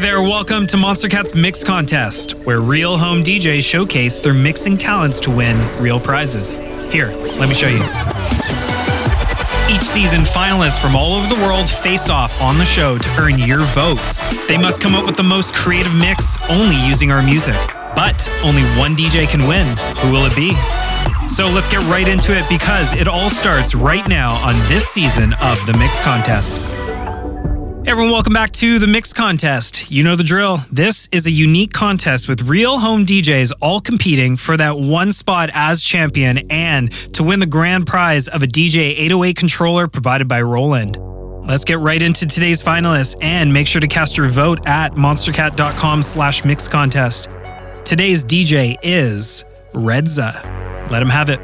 Hey there, welcome to Monstercat's Mix Contest, where real home DJs showcase their mixing talents to win real prizes. Here, let me show you. Each season, finalists from all over the world face off on the show to earn your votes. They must come up with the most creative mix only using our music. But only one DJ can win. Who will it be? So let's get right into it because it all starts right now on this season of the Mix Contest. Everyone, welcome back to the Mix Contest. You know the drill. This is a unique contest with real home DJs all competing for that one spot as champion and to win the grand prize of a DJ 808 controller provided by Roland. Let's get right into today's finalists and make sure to cast your vote at monstercat.com slash mix contest. Today's DJ is Redza. Let him have it.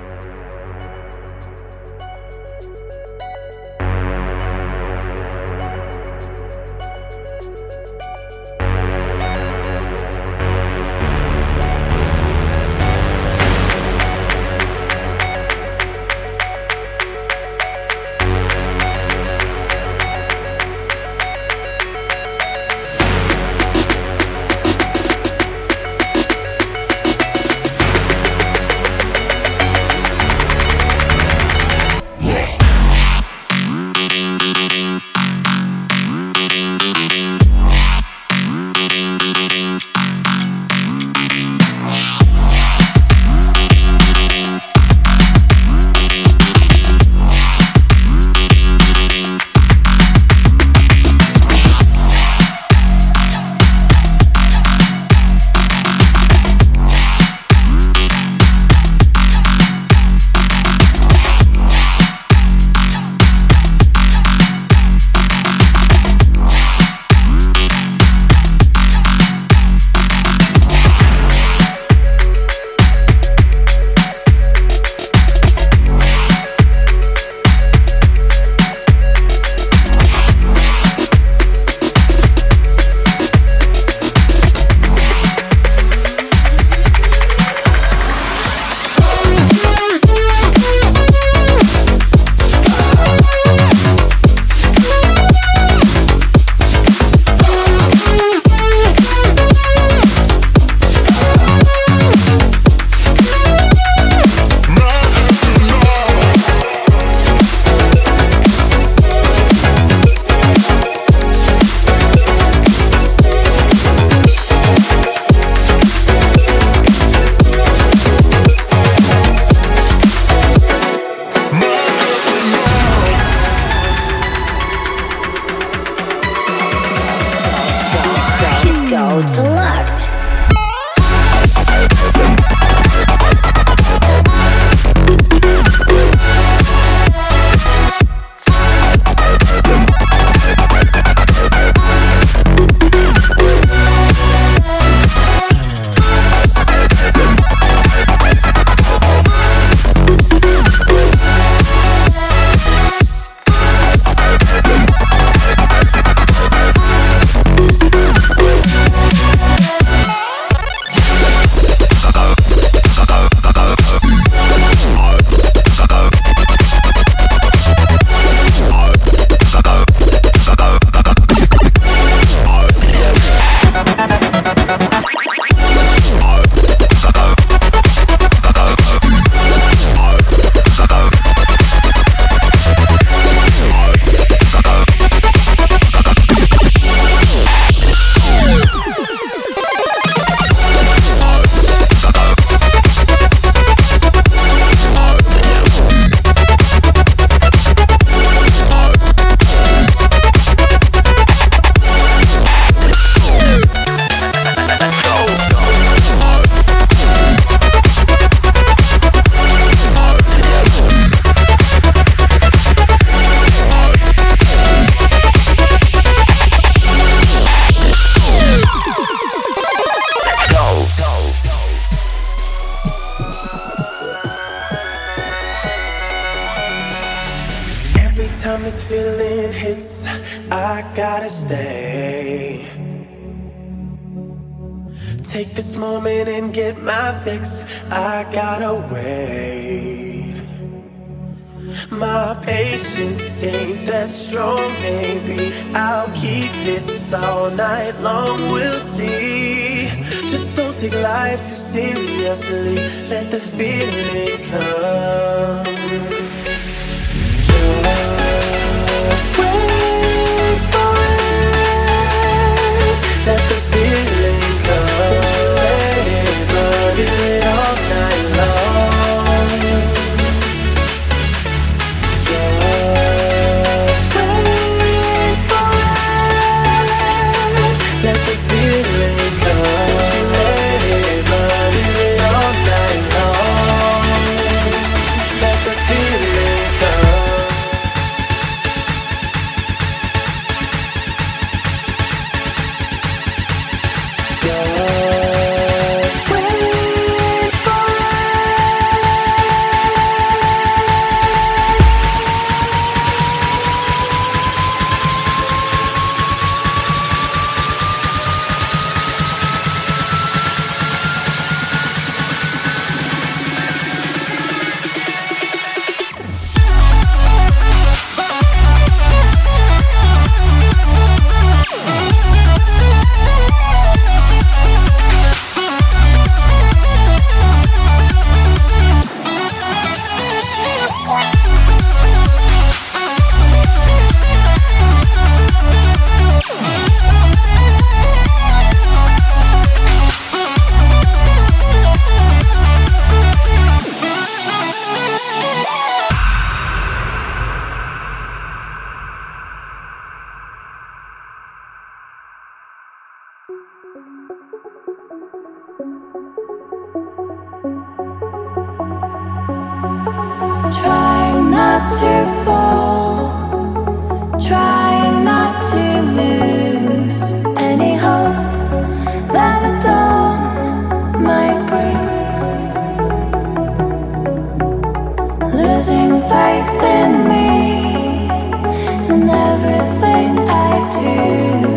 I gotta wait. My patience ain't that strong, maybe I'll keep this all night long. We'll see. Just don't take life too seriously. Let the feeling come. Faith in me and everything I do,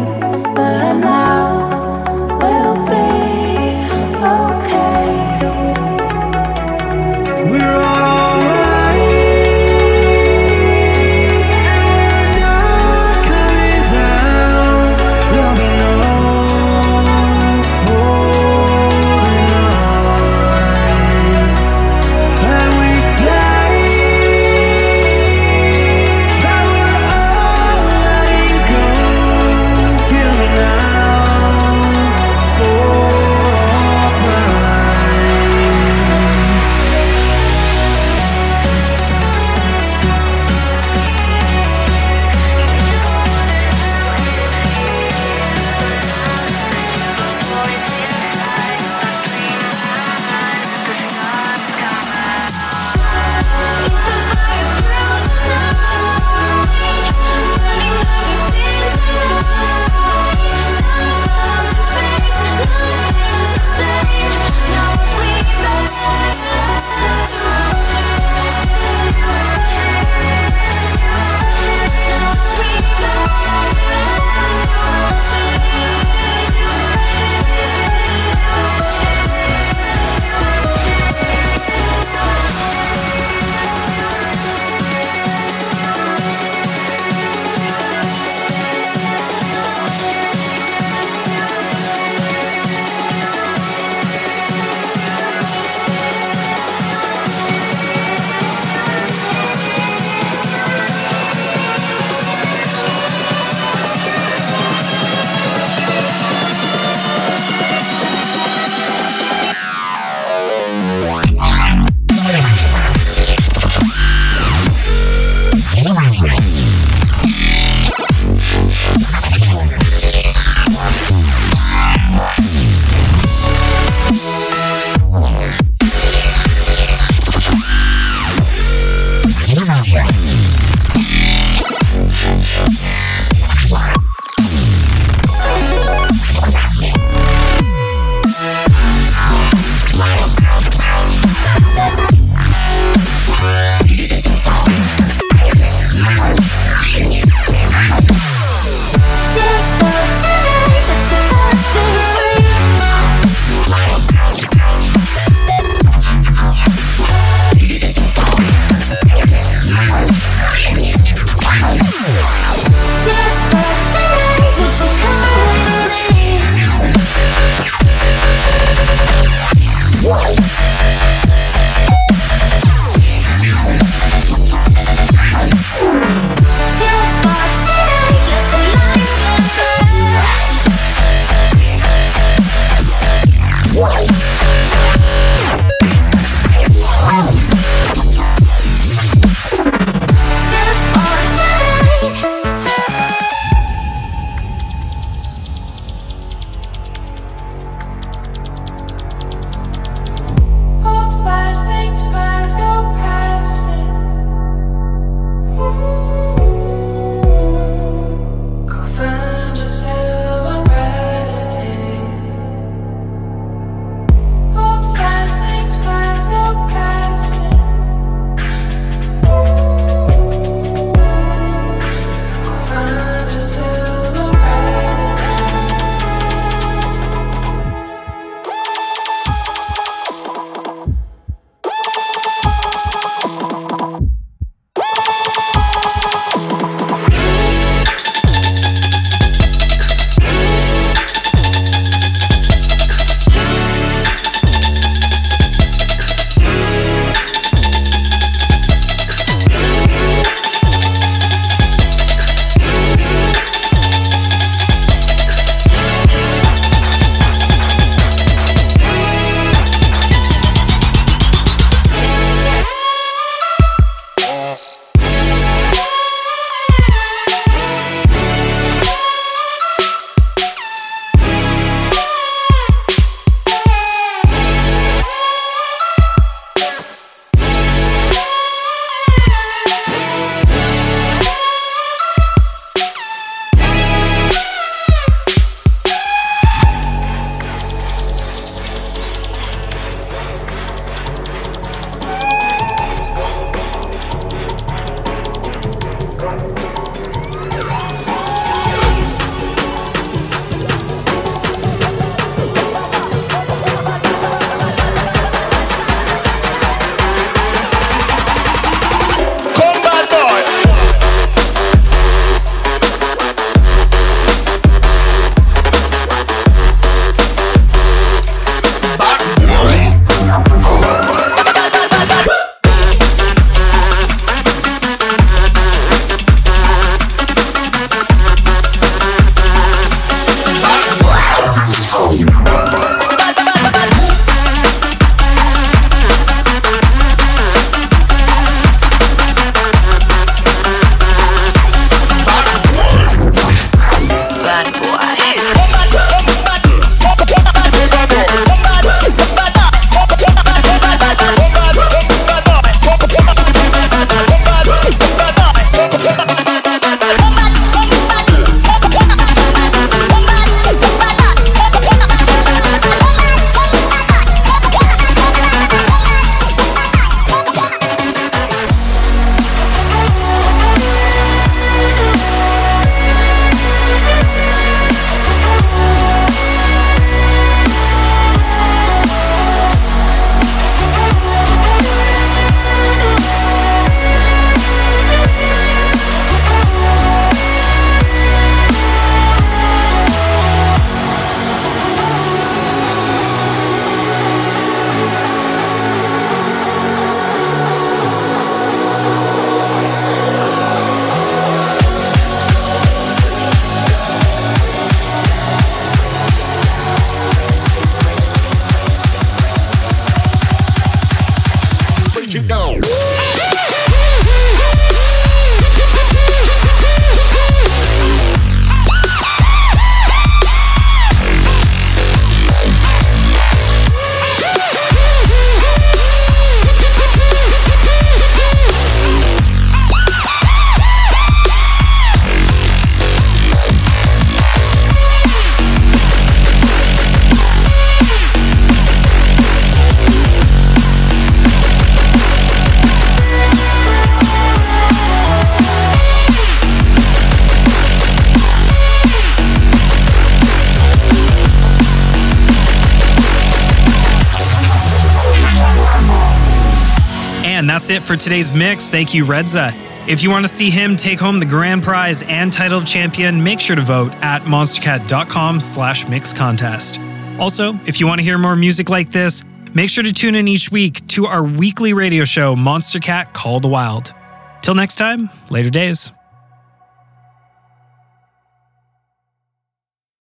that's it for today's mix. Thank you, Redza. If you want to see him take home the grand prize and title of champion, make sure to vote at monstercat.com slash mix contest. Also, if you want to hear more music like this, make sure to tune in each week to our weekly radio show, Monstercat Call the Wild. Till next time, later days.